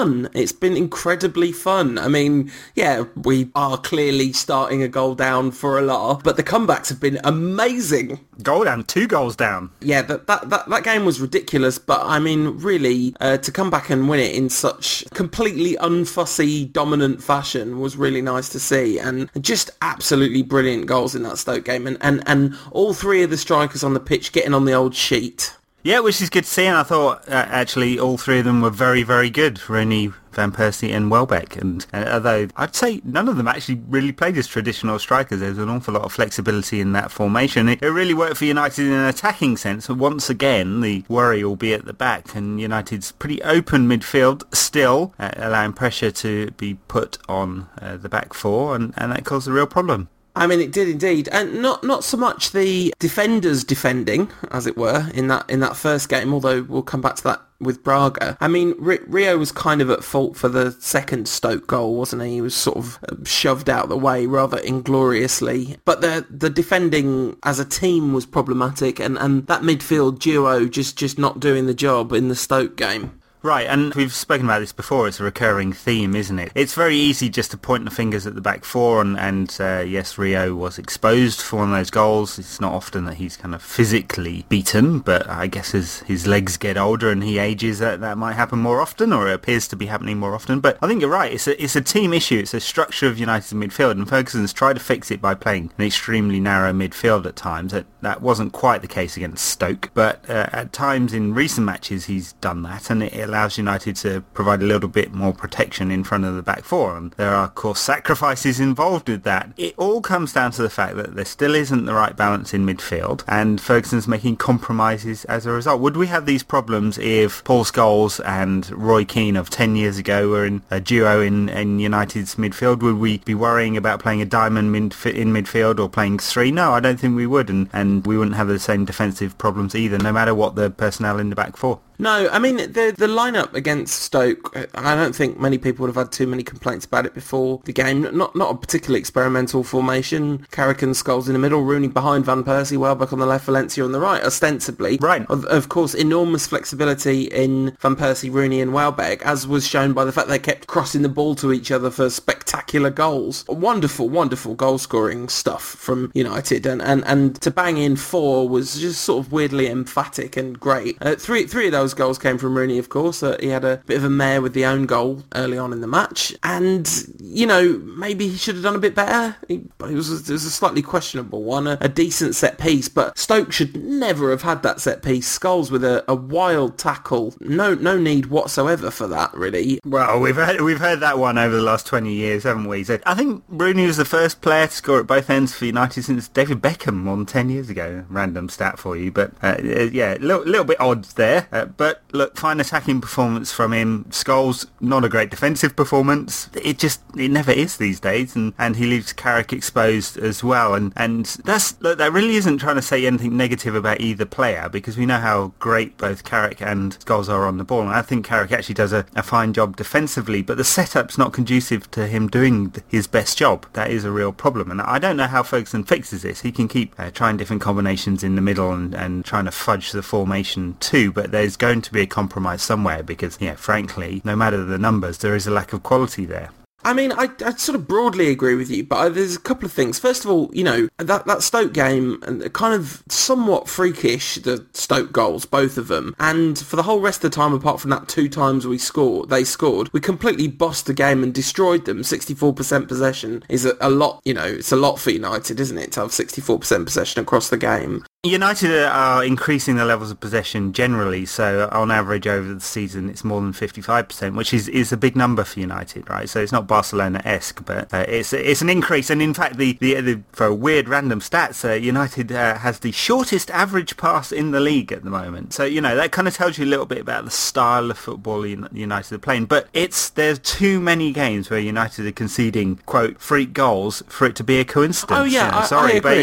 fun. It's been incredibly fun. I mean, yeah, we are clearly starting a goal down for a lot, but the comebacks have been amazing. Goal down, two goals down. Yeah, that that, that, that game was ridiculous, but I mean, really, uh, to come back and win it in such completely unfussy, dominant fashion was really nice to see, and just absolutely brilliant goals in that Stoke game, and, and, and all three of the strikers on the pitch getting on the old sheet. Yeah, which is good to see, and I thought uh, actually all three of them were very, very good. Rooney, Van Persie and Welbeck. And although I'd say none of them actually really played as traditional strikers, there's an awful lot of flexibility in that formation. It, it really worked for United in an attacking sense. And once again, the worry will be at the back, and United's pretty open midfield still, uh, allowing pressure to be put on uh, the back four, and, and that caused a real problem. I mean, it did indeed, and not not so much the defenders defending, as it were, in that in that first game. Although we'll come back to that with Braga. I mean, Rio was kind of at fault for the second Stoke goal, wasn't he? He was sort of uh, shoved out the way rather ingloriously. But the the defending as a team was problematic, and and that midfield duo just just not doing the job in the Stoke game. Right, and we've spoken about this before. It's a recurring theme, isn't it? It's very easy just to point the fingers at the back four, and, and uh, yes, Rio was exposed for one of those goals. It's not often that he's kind of physically beaten, but I guess as his legs get older and he ages, that, that might happen more often, or it appears to be happening more often. But I think you're right. It's a, it's a team issue. It's a structure of United's midfield, and Ferguson's tried to fix it by playing an extremely narrow midfield at times. That, that wasn't quite the case against Stoke, but uh, at times in recent matches he's done that, and it allows United to provide a little bit more protection in front of the back four. And there are, of course, sacrifices involved with that. It all comes down to the fact that there still isn't the right balance in midfield, and Ferguson's making compromises as a result. Would we have these problems if Paul Scholes and Roy Keane of 10 years ago were in a duo in, in United's midfield? Would we be worrying about playing a diamond midf- in midfield or playing three? No, I don't think we would, and, and we wouldn't have the same defensive problems either, no matter what the personnel in the back four. No, I mean the the lineup against Stoke. I don't think many people would have had too many complaints about it before the game. Not not a particularly experimental formation. Carrick and Scholes in the middle, Rooney behind Van Persie, Welbeck on the left, Valencia on the right. Ostensibly, right. Of, of course, enormous flexibility in Van Persie, Rooney, and Welbeck, as was shown by the fact they kept crossing the ball to each other for spectacular goals. Wonderful, wonderful goal scoring stuff from United, and and and to bang in four was just sort of weirdly emphatic and great. Uh, three three of those goals came from Rooney, of course. Uh, he had a bit of a mare with the own goal early on in the match. And, you know, maybe he should have done a bit better. He, it, was a, it was a slightly questionable one, a, a, decent set piece. But Stoke should never have had that set piece. Scholes with a, a wild tackle. No no need whatsoever for that, really. Well, we've heard, we've heard that one over the last 20 years, haven't we? So I think Rooney was the first player to score at both ends for United since David Beckham more than 10 years ago. Random stat for you. But, uh, yeah, a little, little bit odd there. Uh, but look, fine attacking performance from him. Scholes, not a great defensive performance. It just, it never is these days. And, and he leaves Carrick exposed as well. And, and that's, look, that really isn't trying to say anything negative about either player because we know how great both Carrick and Scholes are on the ball. And I think Carrick actually does a, a fine job defensively, but the setup's not conducive to him doing his best job. That is a real problem. And I don't know how Ferguson fixes this. He can keep uh, trying different combinations in the middle and, and trying to fudge the formation too, but there's going to be a compromise somewhere because, yeah, frankly, no matter the numbers, there is a lack of quality there. I mean, I, I sort of broadly agree with you, but uh, there's a couple of things. First of all, you know, that, that Stoke game, and kind of somewhat freakish, the Stoke goals, both of them. And for the whole rest of the time, apart from that two times we scored, they scored, we completely bossed the game and destroyed them. 64% possession is a, a lot, you know, it's a lot for United, isn't it, to have 64% possession across the game. United are increasing the levels of possession generally, so on average over the season it's more than 55%, which is, is a big number for United, right? So it's not Barcelona-esque, but uh, it's it's an increase. And in fact, the, the, the for weird random stats, uh, United uh, has the shortest average pass in the league at the moment. So, you know, that kind of tells you a little bit about the style of football United are playing. But it's there's too many games where United are conceding, quote, freak goals for it to be a coincidence. Oh, yeah, you know, I, sorry, I but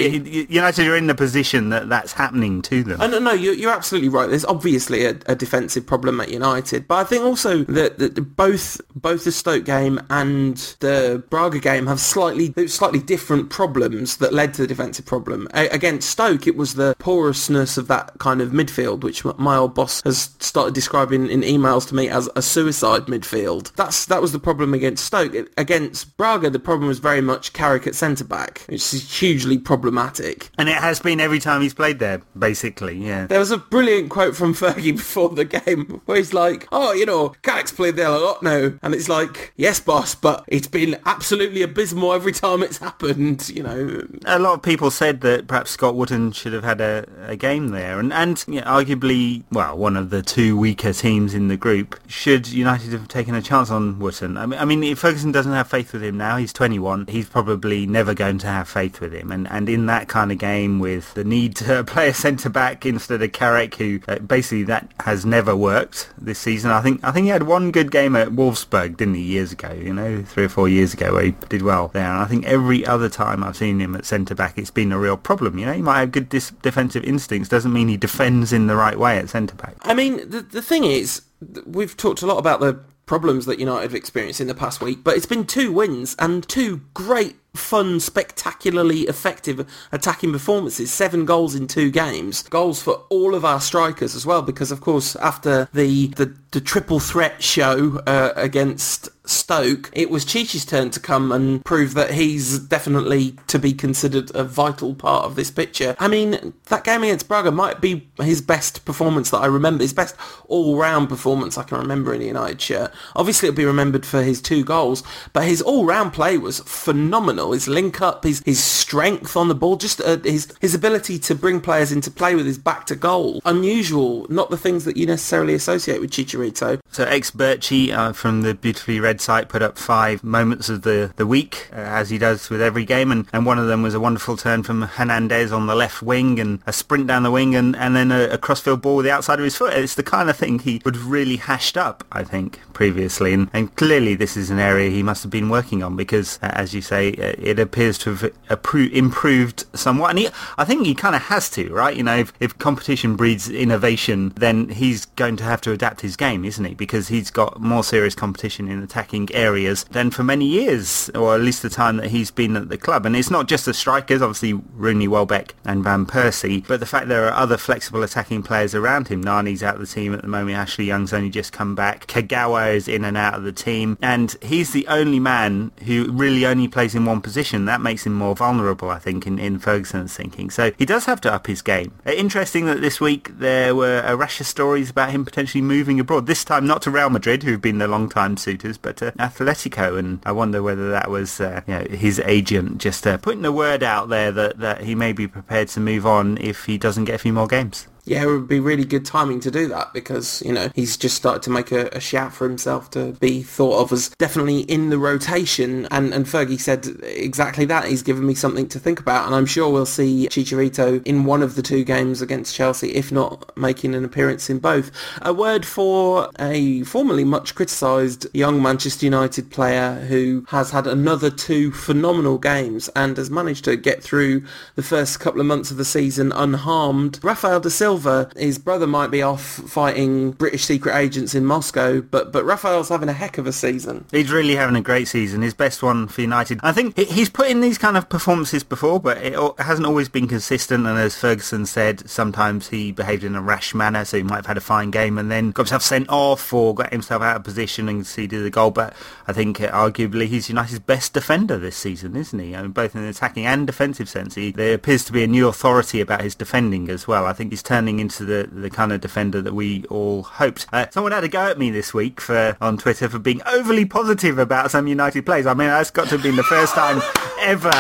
United are in the position that that that's happening to them. Oh, uh, no, no, you're, you're absolutely right. There's obviously a, a defensive problem at United, but I think also that, that both both the Stoke game and the Braga game have slightly slightly different problems that led to the defensive problem. A- against Stoke, it was the porousness of that kind of midfield, which my old boss has started describing in emails to me as a suicide midfield. That's that was the problem against Stoke. Against Braga, the problem was very much Carrick at centre back, which is hugely problematic. And it has been every time he's played there, basically. Yeah. There was a brilliant quote from Fergie before the game where he's like, "Oh, you know, Carrick's played there a lot now," and it's like, "Yes, boss, but it's been absolutely abysmal every time it's happened." You know, a lot of people said that perhaps Scott Wootton should have had a, a game there, and and arguably, well, one of the two weaker teams in the group. Should United have taken a chance on Wootton? I mean, I mean, if Ferguson doesn't have faith with him now, he's 21. He's probably never going to have faith with him, and and in that kind of game with the need to play a centre back instead of Carrick, who uh, basically that has never worked this season. I think I think he had one good game at Wolfsburg, didn't he, years ago? You know, three or four years ago, where he did well there. And I think every other time I've seen him at centre back, it's been a real problem. You know, he might have good dis- defensive instincts, doesn't mean he defends in the right way at centre back. I mean, the the thing is, we've talked a lot about the problems that United have experienced in the past week, but it's been two wins and two great fun, spectacularly effective attacking performances. Seven goals in two games. Goals for all of our strikers as well, because of course after the the, the triple threat show uh, against Stoke, it was Chichi's turn to come and prove that he's definitely to be considered a vital part of this picture. I mean, that game against Braga might be his best performance that I remember, his best all-round performance I can remember in a United shirt. Obviously, it'll be remembered for his two goals, but his all-round play was phenomenal. His link up, his his strength on the ball, just uh, his his ability to bring players into play with his back to goal, unusual. Not the things that you necessarily associate with Chicharito. So ex Birchie uh, from the beautifully red site put up five moments of the the week, uh, as he does with every game, and, and one of them was a wonderful turn from Hernandez on the left wing and a sprint down the wing and, and then a, a crossfield ball with the outside of his foot. It's the kind of thing he would really hashed up, I think, previously, and, and clearly this is an area he must have been working on because, uh, as you say, uh, it appears to have improved somewhat, and he, I think he kind of has to, right? You know, if, if competition breeds innovation, then he's going to have to adapt his game, isn't he? Because he's got more serious competition in attacking areas than for many years, or at least the time that he's been at the club. And it's not just the strikers, obviously Rooney, Welbeck and Van Persie, but the fact there are other flexible attacking players around him. Nani's out of the team at the moment, Ashley Young's only just come back, Kagawa is in and out of the team, and he's the only man who really only plays in one position. That makes him more vulnerable, I think, in, in Ferguson's thinking. So he does have to up his game. Uh, interesting that this week there were a rash of stories about him potentially moving abroad, this time not to Real Madrid, who've been the long-time suitors, but to Atletico, and I wonder whether that was uh, you know, his agent just uh, putting the word out there that, that he may be prepared to move on if he doesn't get a few more games yeah, it would be really good timing to do that because, you know, he's just started to make a, a, shout for himself to be thought of as definitely in the rotation. And, and Fergie said exactly that. He's given me something to think about. And I'm sure we'll see Chicharito in one of the two games against Chelsea, if not making an appearance in both. A word for a formerly much criticised young Manchester United player who has had another two phenomenal games and has managed to get through the first couple of months of the season unharmed. Rafael da Silva Silva, his brother might be off fighting British secret agents in Moscow, but but Rafael's having a heck of a season. He's really having a great season. His best one for United. I think he's put in these kind of performances before, but it hasn't always been consistent. And as Ferguson said, sometimes he behaved in a rash manner, so he might have had a fine game and then got himself sent off or got himself out of position and conceded the goal. But I think uh, arguably he's United's best defender this season, isn't he? I mean, both in the attacking and defensive sense. He, there appears to be a new authority about his defending as well. I think he's turned turning into the, the kind of defender that we all hoped. Uh, someone had a go at me this week for on Twitter for being overly positive about some United players. I mean, that's got to have been the first time ever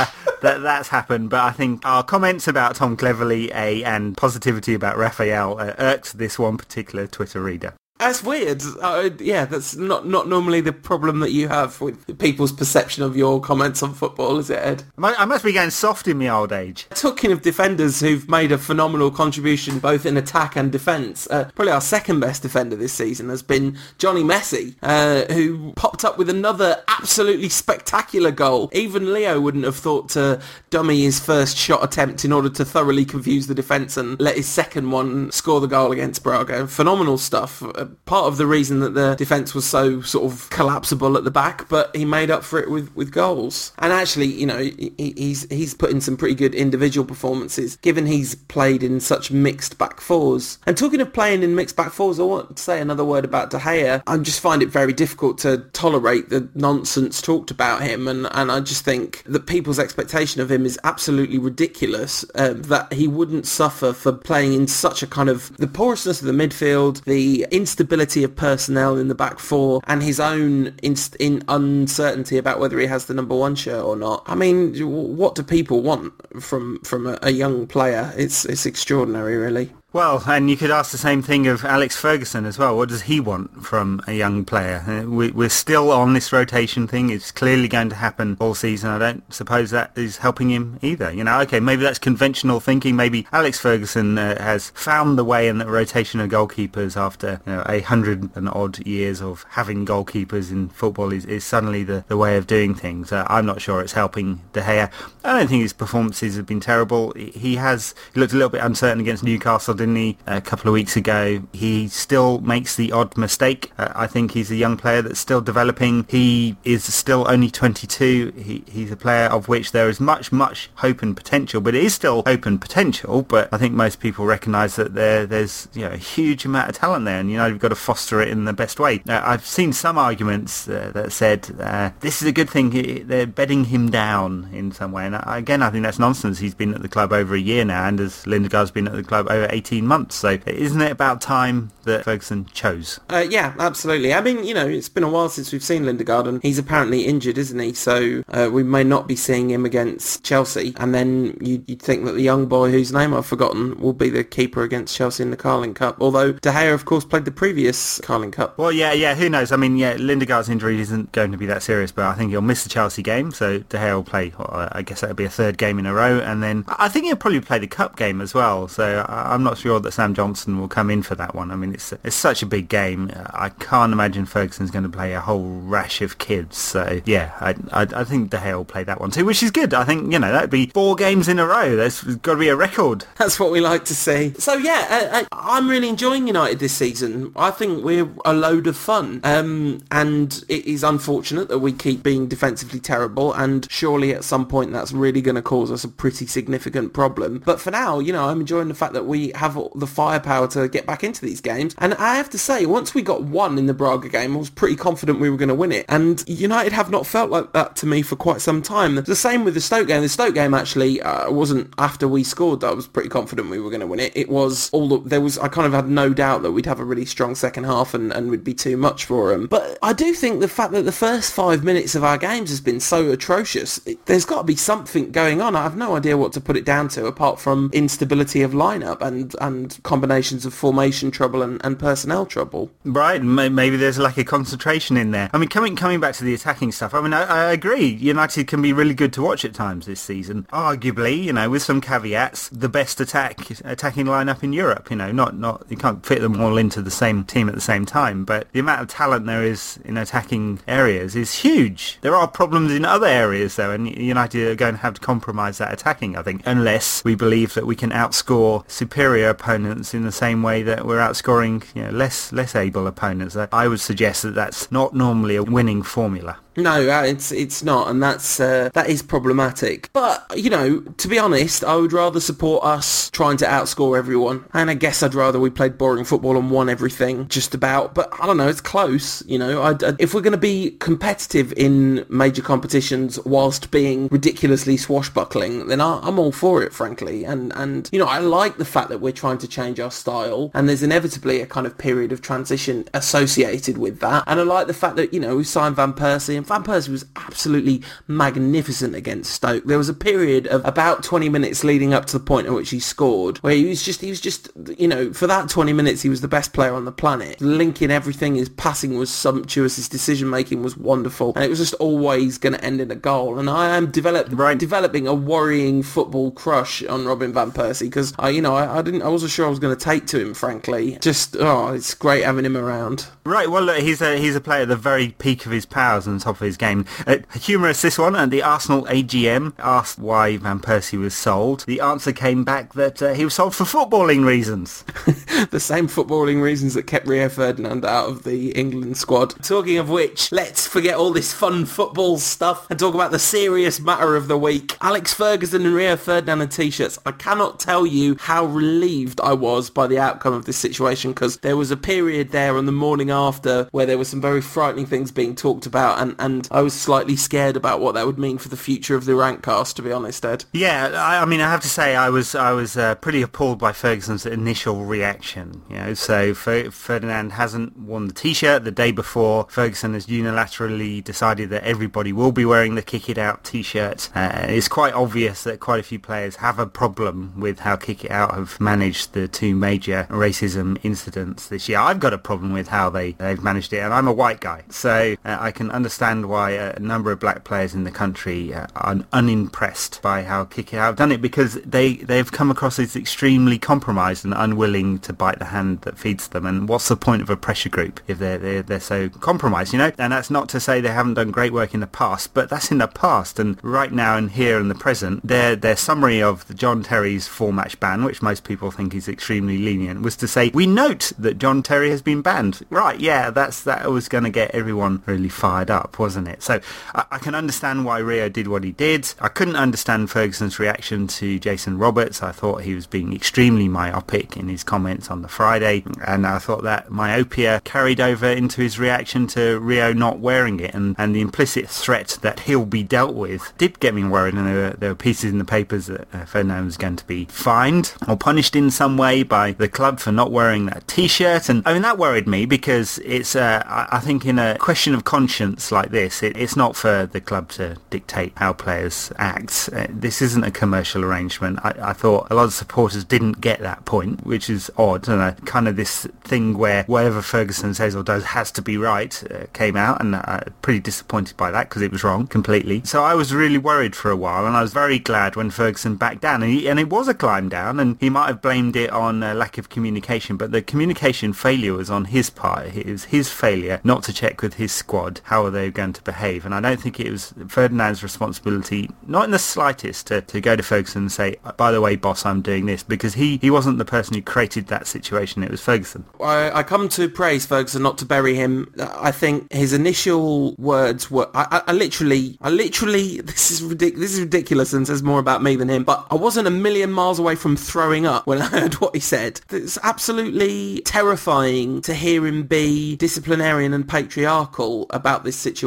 that that's happened. But I think our comments about Tom Cleverley a, and positivity about Rafael uh, irked this one particular Twitter reader. That's weird. Uh, yeah, that's not not normally the problem that you have with people's perception of your comments on football, is it, Ed? I must be getting soft in my old age. Talking of defenders who've made a phenomenal contribution both in attack and defence, uh, probably our second best defender this season has been Johnny Messi, uh, who popped up with another absolutely spectacular goal. Even Leo wouldn't have thought to dummy his first shot attempt in order to thoroughly confuse the defence and let his second one score the goal against Braga. Phenomenal stuff. Part of the reason that the defence was so sort of collapsible at the back, but he made up for it with, with goals. And actually, you know, he, he's he's put in some pretty good individual performances, given he's played in such mixed back fours. And talking of playing in mixed back fours, I want to say another word about De Gea. I just find it very difficult to tolerate the nonsense talked about him, and, and I just think that people's expectation of him is absolutely ridiculous, uh, that he wouldn't suffer for playing in such a kind of the porousness of the midfield, the instability of personnel in the back four, and his own in uncertainty about whether he has the number one shirt or not. I mean, what do people want from from a, a young player? It's it's extraordinary, really. Well, and you could ask the same thing of Alex Ferguson as well. What does he want from a young player? Uh, we're still on this rotation thing. It's clearly going to happen all season. I don't suppose that is helping him either. You know, okay, maybe that's conventional thinking. Maybe Alex Ferguson uh, has found the way in the rotation of goalkeepers after you know, a hundred and odd years of having goalkeepers in football is, is suddenly the, the way of doing things. Uh, I'm not sure it's helping De Gea. I don't think his performances have been terrible. He has he looked a little bit uncertain against Newcastle didn't he, a couple of weeks ago. He still makes the odd mistake. Uh, I think he's a young player that's still developing. He is still only 22. He, he's a player of which there is much, much hope and potential, but it is still hope and potential. But I think most people recognise that there, there's you know, a huge amount of talent there, and you know you've got to foster it in the best way. Uh, I've seen some arguments uh, that said uh, this is a good thing. They're bedding him down in some way, and I, again, I think that's nonsense. He's been at the club over a year now, and as Lindegaard's been at the club over 18 18 months. So isn't it about time that Ferguson chose? Uh, yeah, absolutely. I mean, you know, it's been a while since we've seen Lindegaard and he's apparently injured, isn't he? So uh, we may not be seeing him against Chelsea. And then you'd, you'd, think that the young boy whose name I've forgotten will be the keeper against Chelsea in the Carling Cup. Although De Gea, of course, played the previous Carling Cup. Well, yeah, yeah, who knows? I mean, yeah, Lindegaard's injury isn't going to be that serious, but I think he'll miss the Chelsea game. So De Gea will play, well, I guess that'll be a third game in a row. And then I think he'll probably play the Cup game as well. So I'm not sure that Sam Johnson will come in for that one. I mean, it's it's such a big game. I can't imagine Ferguson's going to play a whole rash of kids. So yeah, I I, I think De Gea will play that one too, which is good. I think you know that'd be four games in a row. There's got to be a record. That's what we like to see. So yeah, I, am really enjoying United this season. I think we're a load of fun. Um, and it is unfortunate that we keep being defensively terrible, and surely at some point that's really going to cause us a pretty significant problem. But for now, you know, I'm enjoying the fact that we have the firepower to get back into these games. And I have to say, once we got one in the Braga game, I was pretty confident we were going to win it. And United have not felt like that to me for quite some time. The same with the Stoke game. The Stoke game actually uh, wasn't after we scored that I was pretty confident we were going to win it. It was all the, there was I kind of had no doubt that we'd have a really strong second half and, and would be too much for them. But I do think the fact that the first five minutes of our games has been so atrocious, it, there's got to be something going on. I have no idea what to put it down to apart from instability of lineup and and combinations of formation trouble and, and personnel trouble. Right, maybe there's like a concentration in there. I mean, coming coming back to the attacking stuff, I mean, I, I agree. United can be really good to watch at times this season. Arguably, you know, with some caveats, the best attack attacking lineup in Europe. You know, not not you can't fit them all into the same team at the same time, but the amount of talent there is in attacking areas is huge. There are problems in other areas though, and United are going to have to compromise that attacking. I think, unless we believe that we can outscore superior opponents in the same way that we're outscoring you know, less less able opponents. I would suggest that that's not normally a winning formula. No, uh, it's it's not, and that's uh, that is problematic. But you know, to be honest, I would rather support us trying to outscore everyone, and I guess I'd rather we played boring football and won everything just about. But I don't know, it's close. You know, I'd, I'd, if we're going to be competitive in major competitions whilst being ridiculously swashbuckling, then I, I'm all for it, frankly. And and you know, I like the fact that we're trying to change our style, and there's inevitably a kind of period of transition associated with that. And I like the fact that you know we signed Van Persie Van Persie was absolutely magnificent against Stoke. There was a period of about 20 minutes leading up to the point at which he scored, where he was just, he was just, you know, for that 20 minutes, he was the best player on the planet. Linking everything, his passing was sumptuous, his decision making was wonderful, and it was just always going to end in a goal. And I am develop, Right. developing a worrying football crush on Robin Van Persie because I, you know, I, I didn't, I wasn't sure I was going to take to him, frankly. Just, oh, it's great having him around. Right, well, look, he's a he's a player at the very peak of his powers and top of his game. Uh, humorous this one, and the Arsenal AGM asked why Van Persie was sold. The answer came back that uh, he was sold for footballing reasons. the same footballing reasons that kept Rio Ferdinand out of the England squad. Talking of which, let's forget all this fun football stuff and talk about the serious matter of the week. Alex Ferguson and Rio Ferdinand t-shirts. I cannot tell you how relieved I was by the outcome of this situation because there was a period there on the morning after where there were some very frightening things being talked about and, and I was slightly scared about what that would mean for the future of the rant cast, to be honest, Ed. Yeah, I, I mean, I have to say, I was I was uh, pretty appalled by Ferguson's initial reaction. You know, so Fer- Ferdinand hasn't worn the T-shirt the day before. Ferguson has unilaterally decided that everybody will be wearing the Kick It Out T-shirt. Uh, it's quite obvious that quite a few players have a problem with how Kick It Out have managed the two major racism incidents this year. I've got a problem with how they they've managed it, and I'm a white guy, so uh, I can understand why a number of black players in the country uh, are unimpressed by how Out have done it because they they've come across as extremely compromised and unwilling to bite the hand that feeds them. And what's the point of a pressure group if they're they're, they're so compromised? You know, and that's not to say they haven't done great work in the past, but that's in the past. And right now and here in the present, their their summary of John Terry's four match ban, which most people think is extremely lenient, was to say we note that John Terry has been banned. Right? Yeah, that's that was going to get everyone really fired up, wasn't it? So I, I can understand why Rio did what he did. I couldn't understand Ferguson's reaction to Jason Roberts. I thought he was being extremely myopic in his comments on the Friday, and I thought that myopia carried over into his reaction to Rio not wearing it, and, and the implicit threat that he'll be dealt with did get me worried. And there were, there were pieces in the papers that uh, Ferdinand was going to be fined or punished in some way by the club for not wearing that T-shirt, and I mean that worried me because it's uh, I, I think in a question of conscience like this, it, it's not for the club to dictate how players act. Uh, this isn't a commercial arrangement. I, I thought a lot of supporters didn't get that point, which is odd. And uh, kind of this thing where whatever Ferguson says or does has to be right uh, came out, and uh, pretty disappointed by that because it was wrong completely. So I was really worried for a while, and I was very glad when Ferguson backed down. And, he, and it was a climb down, and he might have blamed it on lack of communication, but the communication failure was on his part. It was his failure not to check with his squad how are they going to behave. And I don't think it was Ferdinand's responsibility, not in the slightest, to, to go to Ferguson and say, uh, by the way, boss, I'm doing this, because he, he wasn't the person who created that situation. It was Ferguson. I, I come to praise Ferguson, not to bury him. I think his initial words were, I, I, I literally, I literally, this is ridic- this is ridiculous and says more about me than him, but I wasn't a million miles away from throwing up when I heard what he said. It's absolutely terrifying to hear him be disciplinarian and patriarchal about this situation.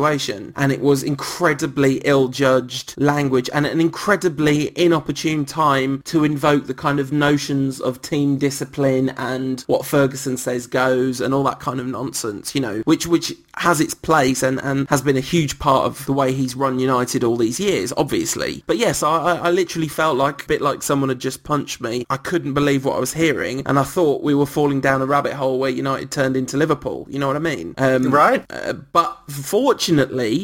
And it was incredibly ill-judged language and an incredibly inopportune time to invoke the kind of notions of team discipline and what Ferguson says goes and all that kind of nonsense, you know, which which has its place and, and has been a huge part of the way he's run United all these years, obviously. But yes, I, I I literally felt like a bit like someone had just punched me. I couldn't believe what I was hearing and I thought we were falling down a rabbit hole where United turned into Liverpool. You know what I mean? Um, Right. uh, but fortunately,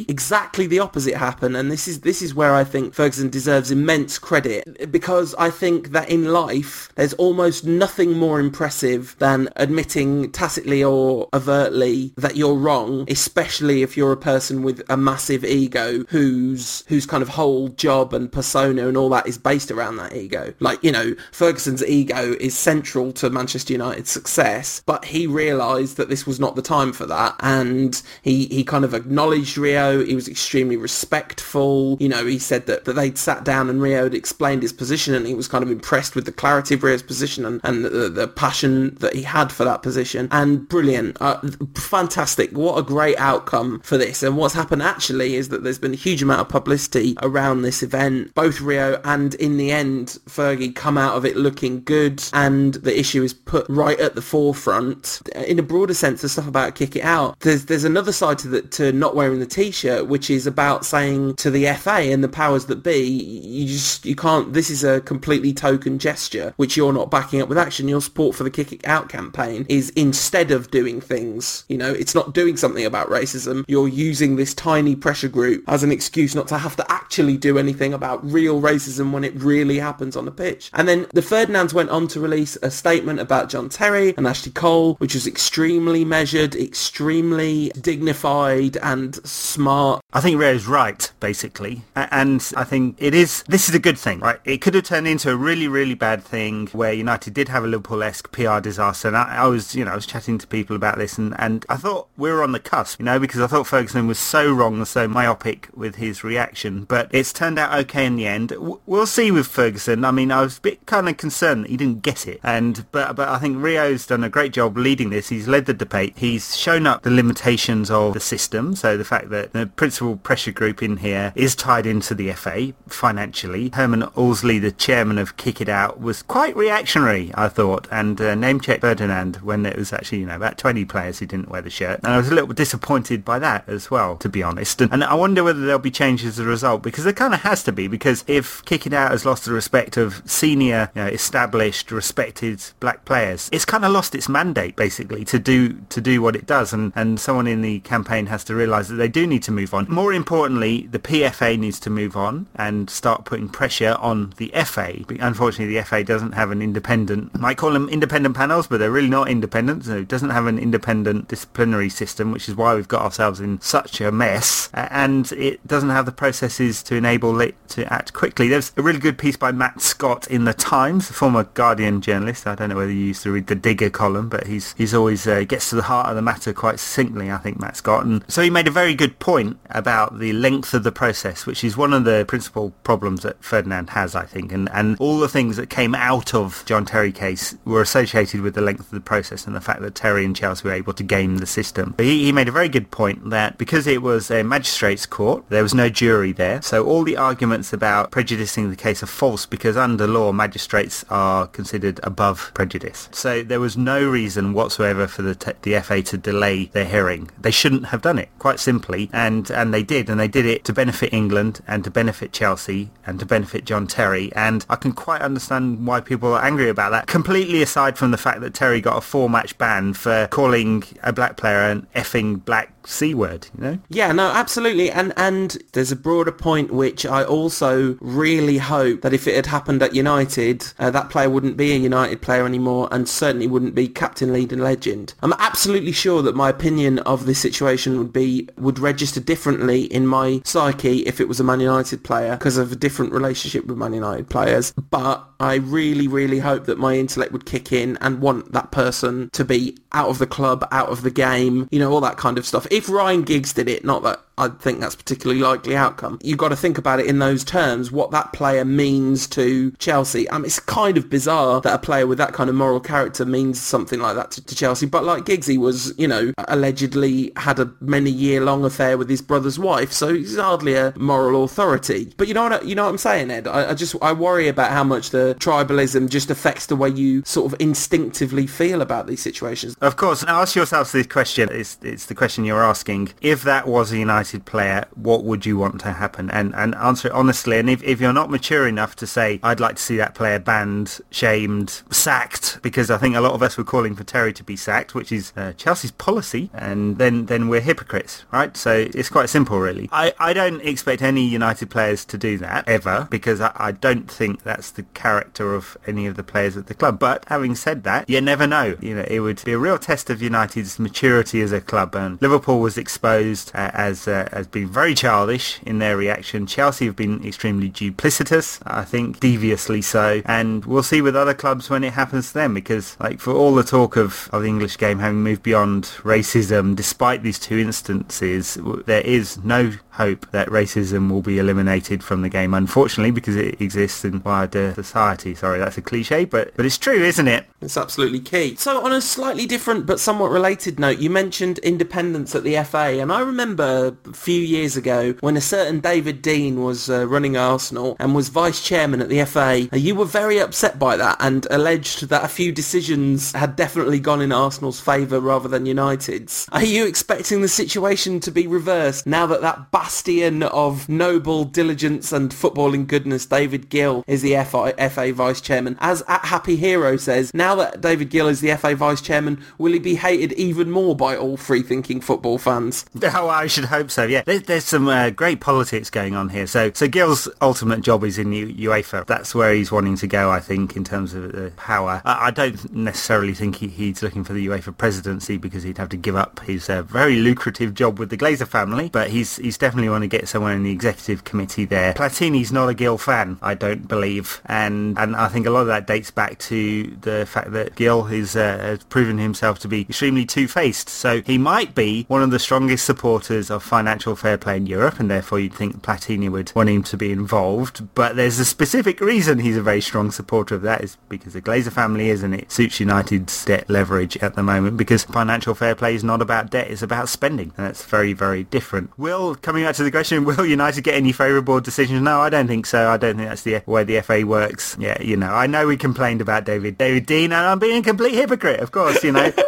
exactly the opposite happened, and this is this is where I think Ferguson deserves immense credit because I think that in life there's almost nothing more impressive than admitting tacitly or overtly that you're wrong, especially if you're a person with a massive ego whose whose kind of whole job and persona and all that is based around that ego. Like you know, Ferguson's ego is central to Manchester United's success, but he realised that this was not the time for that, and he he kind of acknowledged Rio. He was extremely respectful. You know, he said that, that they'd sat down and Rio had explained his position, and he was kind of impressed with the clarity of Rio's position and, and the, the passion that he had for that position. And brilliant, uh, fantastic. What a great outcome for this. And what's happened actually is that there's been a huge amount of publicity around this event. Both Rio and in the end, Fergie come out of it looking good, and the issue is put right at the forefront. In a broader sense, the stuff about kick it out. There's there's another side to the, to not wearing the t-shirt, which is about saying to the FA and the powers that be, you just you can't. This is a completely token gesture, which you're not backing up with action. Your support for the Kick It Out campaign is instead of doing things, you know, it's not doing something about racism. You're using this tiny pressure group as an excuse not to have to actually do anything about real racism when it really happens on the pitch. And then the Ferdinands went on to release a statement about John Terry and Ashley Cole, which was extremely measured, extremely dignified and smart. I think Rio's right, basically. And I think it is, this is a good thing, right? It could have turned into a really, really bad thing where United did have a Liverpool-esque PR disaster. And I, I was, you know, I was chatting to people about this and, and I thought we were on the cusp, you know, because I thought Ferguson was so wrong and so myopic with his reaction. But it's turned out okay in the end. We'll see with Ferguson. I mean, I was a bit kind of concerned that he didn't get it. And, but, but I think Rio's done a great job leading this. He's led the debate. He's shown up the limitations of the system. So the fact that the principal pressure group in here is tied into the FA financially. Herman Ouseley, the chairman of Kick It Out, was quite reactionary, I thought, and uh, name-checked Ferdinand when it was actually, you know, about 20 players who didn't wear the shirt. And I was a little disappointed by that as well, to be honest. And, and I wonder whether there'll be changes as a result, because there kind of has to be, because if Kick It Out has lost the respect of senior, you know, established, respected black players, it's kind of lost its mandate, basically, to do to do what it does. And, and someone in the campaign has to realise that they do need to move on. More importantly, the PFA needs to move on and start putting pressure on the FA. Unfortunately, the FA doesn't have an independent, I might call them independent panels, but they're really not independent. So it doesn't have an independent disciplinary system, which is why we've got ourselves in such a mess. And it doesn't have the processes to enable it to act quickly. There's a really good piece by Matt Scott in The Times, a former Guardian journalist. I don't know whether you used to read the Digger column, but he's he's always uh, gets to the heart of the matter quite succinctly, I think, Matt Scott. And so he made a very good point about the length of the process, which is one of the principal problems that Ferdinand has, I think. And, and all the things that came out of John Terry case were associated with the length of the process and the fact that Terry and Chelsea were able to game the system. But he, he made a very good point that because it was a magistrate's court, there was no jury there. So all the arguments about prejudicing the case are false because under law, magistrates are considered above prejudice. So there was no reason whatsoever for the, t- the FA to delay their hearing. They shouldn't have done it, quite simply. And, and they did. And they did it to benefit England and to benefit Chelsea and to benefit John Terry. And I can quite understand why people are angry about that. Completely aside from the fact that Terry got a four-match ban for calling a black player an effing black c word you know yeah no absolutely and and there's a broader point which i also really hope that if it had happened at united uh, that player wouldn't be a united player anymore and certainly wouldn't be captain leading legend i'm absolutely sure that my opinion of this situation would be would register differently in my psyche if it was a man united player because of a different relationship with man united players. But i really really hope that my intellect would kick in and want that person to be out of the club out of the game you know all that kind of stuff. If Ryan Giggs did it, not that I think that's particularly likely outcome. You've got to think about it in those terms, what that player means to Chelsea. Mean, it's kind of bizarre that a player with that kind of moral character means something like that to, to Chelsea. But like Giggsy was, you know, allegedly had a many year long affair with his brother's wife, so he's hardly a moral authority. But you know what, you know what I'm saying, Ed? I, I just, I worry about how much the tribalism just affects the way you sort of instinctively feel about these situations. Of course. Now ask yourself this question. It's, it's the question you're asking. If that was a United United player, what would you want to happen? And and answer it honestly. And if, if you're not mature enough to say, I'd like to see that player banned, shamed, sacked, because I think a lot of us were calling for Terry to be sacked, which is uh, Chelsea's policy, and then, then we're hypocrites, right? So it's quite simple, really. I, I don't expect any United players to do that, ever, because I, I don't think that's the character of any of the players at the club. But having said that, you never know. You know, it would be a real test of United's maturity as a club. And Liverpool was exposed uh, as uh, uh, has been very childish in their reaction. Chelsea have been extremely duplicitous, I think, deviously so. And we'll see with other clubs when it happens to them because, like, for all the talk of, of the English game having moved beyond racism, despite these two instances, there is no hope that racism will be eliminated from the game, unfortunately, because it exists in wider society. Sorry, that's a cliche, but, but it's true, isn't it? It's absolutely key. So on a slightly different but somewhat related note, you mentioned independence at the FA, and I remember few years ago when a certain David Dein was uh, running Arsenal and was vice chairman at the FA. Uh, you were very upset by that and alleged that a few decisions had definitely gone in Arsenal's favour rather than United's. Are you expecting the situation to be reversed now that that bastion of noble diligence and footballing goodness, David Gill, is the FA, FA vice chairman? As at Happy Hero says, now that David Gill is the FA vice chairman, will he be hated even more by all free-thinking football fans? Oh, I should hope so. So yeah, there's, there's some uh, great politics going on here. So, so Gill's ultimate job is in U- UEFA. That's where he's wanting to go, I think, in terms of uh, power. I, I, don't necessarily think he, he's looking for the UEFA presidency because he'd have to give up his uh, very lucrative job with the Glazer family. But he's he's definitely want to get somewhere in the executive committee there. Platini's not a Gill fan, I don't believe, and and I think a lot of that dates back to the fact that Gill is, uh, has proven himself to be extremely two-faced. So he might be one of the strongest supporters of financial fair play in Europe, and therefore you'd think Platini would want him to be involved. But there's a specific reason he's a very strong supporter of that is because the Glazer family is, and it suits United's debt leverage at the moment because financial fair play is not about debt, it's about spending, and that's very, very different. Will, coming back to the question, will United get any favourable decisions? No, I don't think so. I don't think that's the way the FA works. Yeah, you know, I know we complained about David David Dein, and I'm being a complete hypocrite, of course, you know.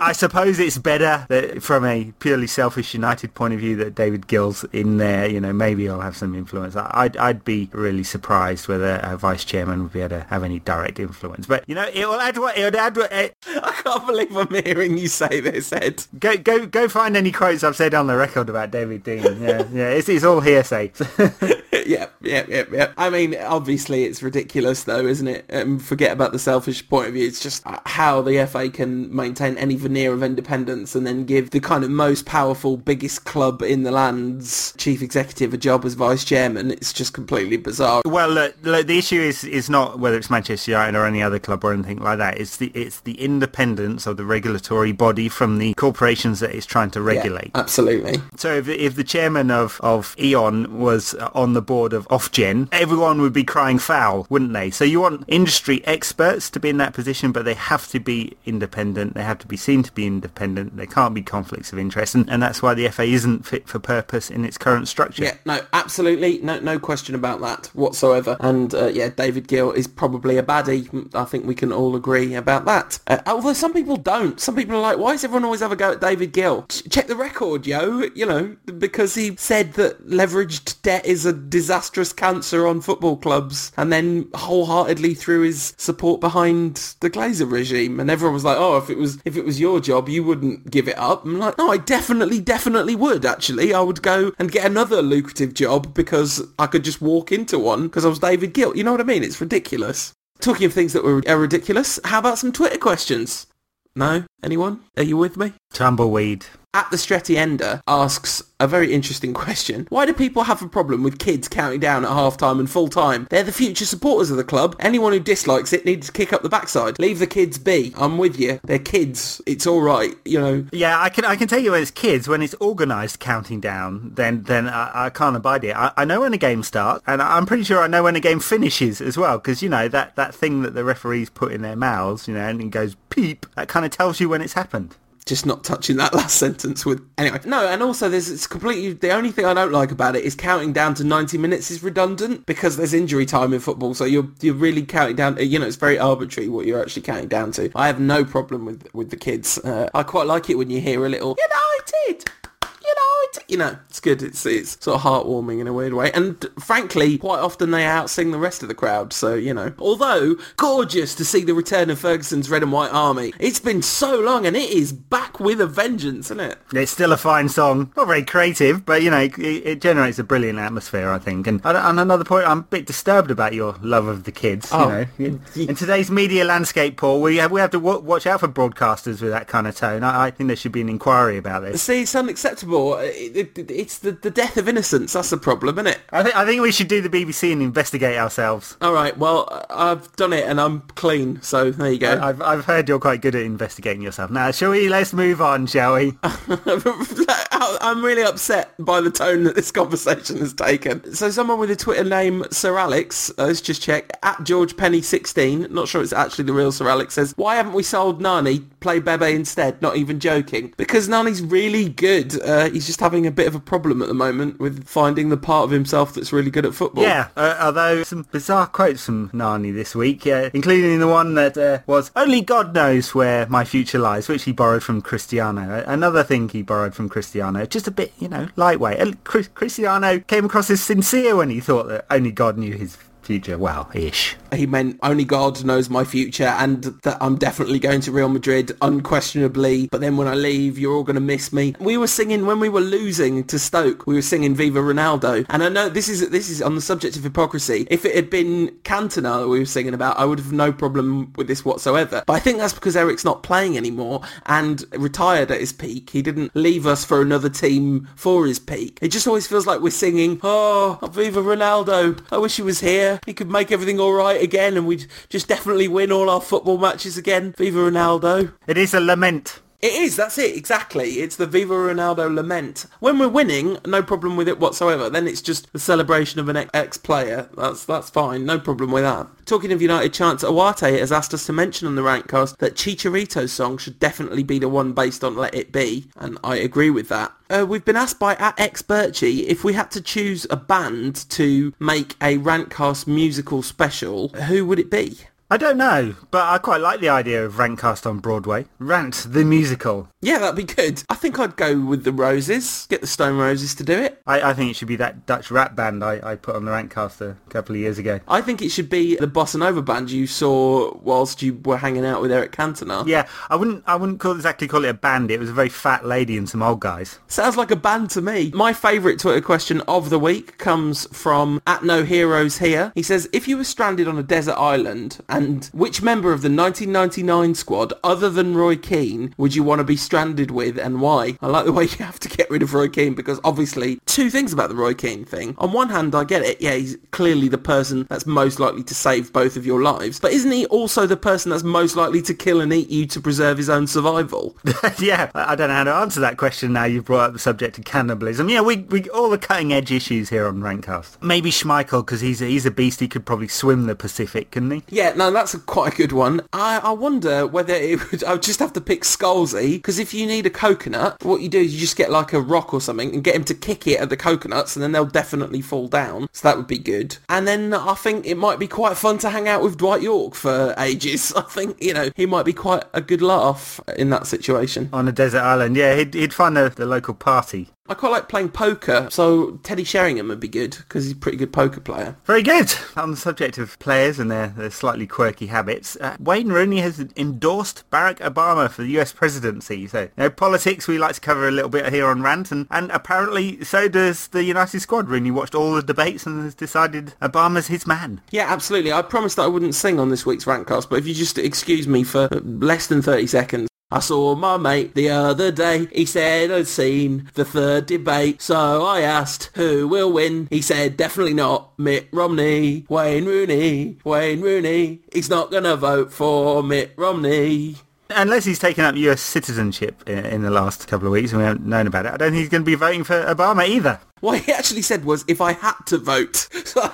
I suppose it's better that from a purely selfish United point of view that David Gill's in there. You know, maybe I'll have some influence. I'd, I'd be really surprised whether a vice chairman would be able to have any direct influence. But, you know, it will add what... It will add what... It, I can't believe I'm hearing you say this, Ed. Go, go, go find any quotes I've said on the record about David Dein. Yeah, yeah, it's, it's all hearsay. yeah, yeah, yeah, yeah. I mean, obviously it's ridiculous though, isn't it? Um, forget about the selfish point of view. It's just how the FA can maintain any veneer of independence and then give the kind of most powerful, biggest club in the land's chief executive a job as vice chairman. It's just completely bizarre. Well, the issue is is not whether it's Manchester United or any other club or anything like that. It's the it's the independence of the regulatory body from the corporations that it's trying to regulate. Yeah, absolutely. So if if the chairman of of E.ON was on the board of Ofgem, everyone would be crying foul, wouldn't they? So you want industry experts to be in that position, but they have to be independent. They have to be seen to be independent. There can't be conflicts of interest, and, and that's why the FA isn't fit for purpose in its current structure. Yeah, no, absolutely, no, no question about that whatsoever. And uh, yeah, David Gill is probably a baddie. I think we can all agree about that. Uh, although some people don't. Some people are like, why does everyone always have a go at David Gill? Ch- check the record, yo. You know, because he said that leveraged debt is a disastrous cancer on football clubs, and then wholeheartedly threw his support behind the Glazer regime. And everyone was like, oh, if it was if it was your job, you wouldn't give it up. I'm like, no, I definitely, definitely would. Actually, I would go and get another lucrative job because I could just walk into one because I was David Gill. You know what I mean? It's ridiculous. Talking of things that were ridiculous, how about some Twitter questions? No? Anyone? Are you with me? Tumbleweed. At the Stretty Ender asks a very interesting question. Why do people have a problem with kids counting down at half-time and full-time? They're the future supporters of the club. Anyone who dislikes it needs to kick up the backside. Leave the kids be. I'm with you. They're kids. It's all right, you know. Yeah, I can I can tell you when it's kids, when it's organised counting down, then then I, I can't abide it. I, I know when a game starts, and I'm pretty sure I know when a game finishes as well, because, you know, that, that thing that the referees put in their mouths, you know, and it goes peep, that kind of tells you when it's happened. Just not touching that last sentence with anyway. No and also there's it's completely the only thing i don't like about it is counting down to 90 minutes is redundant because there's injury time in football. So you're you're really counting down you know it's very arbitrary what you're actually counting down to. I have no problem with with the kids. Uh, i quite like it when you hear a little united United. You know, it's good. It's it's sort of heartwarming in a weird way. And frankly, quite often they outsing the rest of the crowd. So you know, although gorgeous to see the return of Ferguson's Red and White Army. It's been so long, and it is back with a vengeance, isn't it? It's still a fine song. Not very creative, but you know, it, it generates a brilliant atmosphere, I think. And on another point, I'm a bit disturbed about your love of the kids. Oh. You know, in, in, today's media landscape, Paul, we have we have to w- watch out for broadcasters with that kind of tone. I, I think there should be an inquiry about this. See, it's unacceptable. It, it, it's the, the death of innocence. That's the problem, isn't it? I think I think we should do the BBC and investigate ourselves. All right. Well, I've done it and I'm clean. So there you go. I've I've heard you're quite good at investigating yourself. Now, shall we? Let's move on, shall we? I'm really upset by the tone that this conversation has taken. So someone with a Twitter name Sir Alex, uh, let's just check at George Penny 16. Not sure it's actually the real Sir Alex says, why haven't we sold Nani? Play Bebe instead, not even joking. Because Nani's really good. Uh, he's just having a bit of a problem at the moment with finding the part of himself that's really good at football. Yeah, uh, although some bizarre quotes from Nani this week, uh, including the one that uh, was, only God knows where my future lies, which he borrowed from Cristiano. Another thing he borrowed from Cristiano, just a bit, you know, lightweight. Cristiano came across as sincere when he thought that only God knew his future. Well, ish. He meant only God knows my future and that I'm definitely going to Real Madrid unquestionably. But then when I leave, you're all going to miss me. We were singing when we were losing to Stoke. We were singing Viva Ronaldo. And I know this is this is on the subject of hypocrisy. If it had been Cantona that we were singing about, I would have no problem with this whatsoever. But I think that's because Eric's not playing anymore and retired at his peak. He didn't leave us for another team for his peak. It just always feels like we're singing, oh, Viva Ronaldo. I wish he was here. He could make everything all right again and we'd just definitely win all our football matches again. Viva Ronaldo. It is a lament. It is, that's it, exactly. It's the Viva Ronaldo lament. When we're winning, no problem with it whatsoever. Then it's just the celebration of an ex-player. That's that's fine, no problem with that. Talking of United chants, Awate has asked us to mention on the Rantcast that Chicharito's song should definitely be the one based on Let It Be, and I agree with that. Uh, we've been asked by at X Birchie if we had to choose a band to make a Rantcast musical special, who would it be? I don't know, but I quite like the idea of Rantcast on Broadway. Rant, the musical. Yeah, that'd be good. I think I'd go with the Roses. Get the Stone Roses to do it. I, I think it should be that Dutch rap band I, I put on the Rantcast a couple of years ago. I think it should be the Bossa Nova band you saw whilst you were hanging out with Eric Cantona. Yeah, I wouldn't I wouldn't call exactly call it a band. It was a very fat lady and some old guys. Sounds like a band to me. My favourite Twitter question of the week comes from at No Heroes Here. He says, if you were stranded on a desert island and which member of the 1999 squad other than Roy Keane would you want to be stranded with and why? I like the way you have to get rid of Roy Keane because obviously two things about the Roy Keane thing. On one hand, I get it. Yeah, he's clearly the person that's most likely to save both of your lives. But isn't he also the person that's most likely to kill and eat you to preserve his own survival? yeah, I don't know how to answer that question now you've brought up the subject of cannibalism. Yeah, we, we all the cutting edge issues here on Rantcast. Maybe Schmeichel because he's a, he's a beast. He could probably swim the Pacific, couldn't he? Yeah, no, that's a, quite a good one. I, I wonder whether it would, I would just have to pick Scholesy because if you need a coconut, what you do is you just get like a rock or something and get him to kick it at the coconuts and then they'll definitely fall down. So that would be good. And then I think it might be quite fun to hang out with Dwight Yorke for ages. I think, you know, he might be quite a good laugh in that situation. On a desert island, yeah, he'd, he'd find the, the local party. I quite like playing poker, so Teddy Sheringham would be good because he's a pretty good poker player. Very good. On the subject of players and their, their slightly quirky habits, uh, Wayne Rooney has endorsed Barack Obama for the US presidency. So, you know, politics we like to cover a little bit here on Rant, and, and apparently so does the United Squad. Rooney watched all the debates and has decided Obama's his man. Yeah, absolutely. I promised that I wouldn't sing on this week's Rantcast, but if you just excuse me for less than 30 seconds, I saw my mate the other day. He said I'd seen the third debate. So I asked who will win. He said definitely not Mitt Romney. Wayne Rooney. Wayne Rooney. He's not gonna vote for Mitt Romney. Unless he's taken up US citizenship in, in the last couple of weeks and we haven't known about it, I don't think he's going to be voting for Obama either. What he actually said was, if I had to vote. So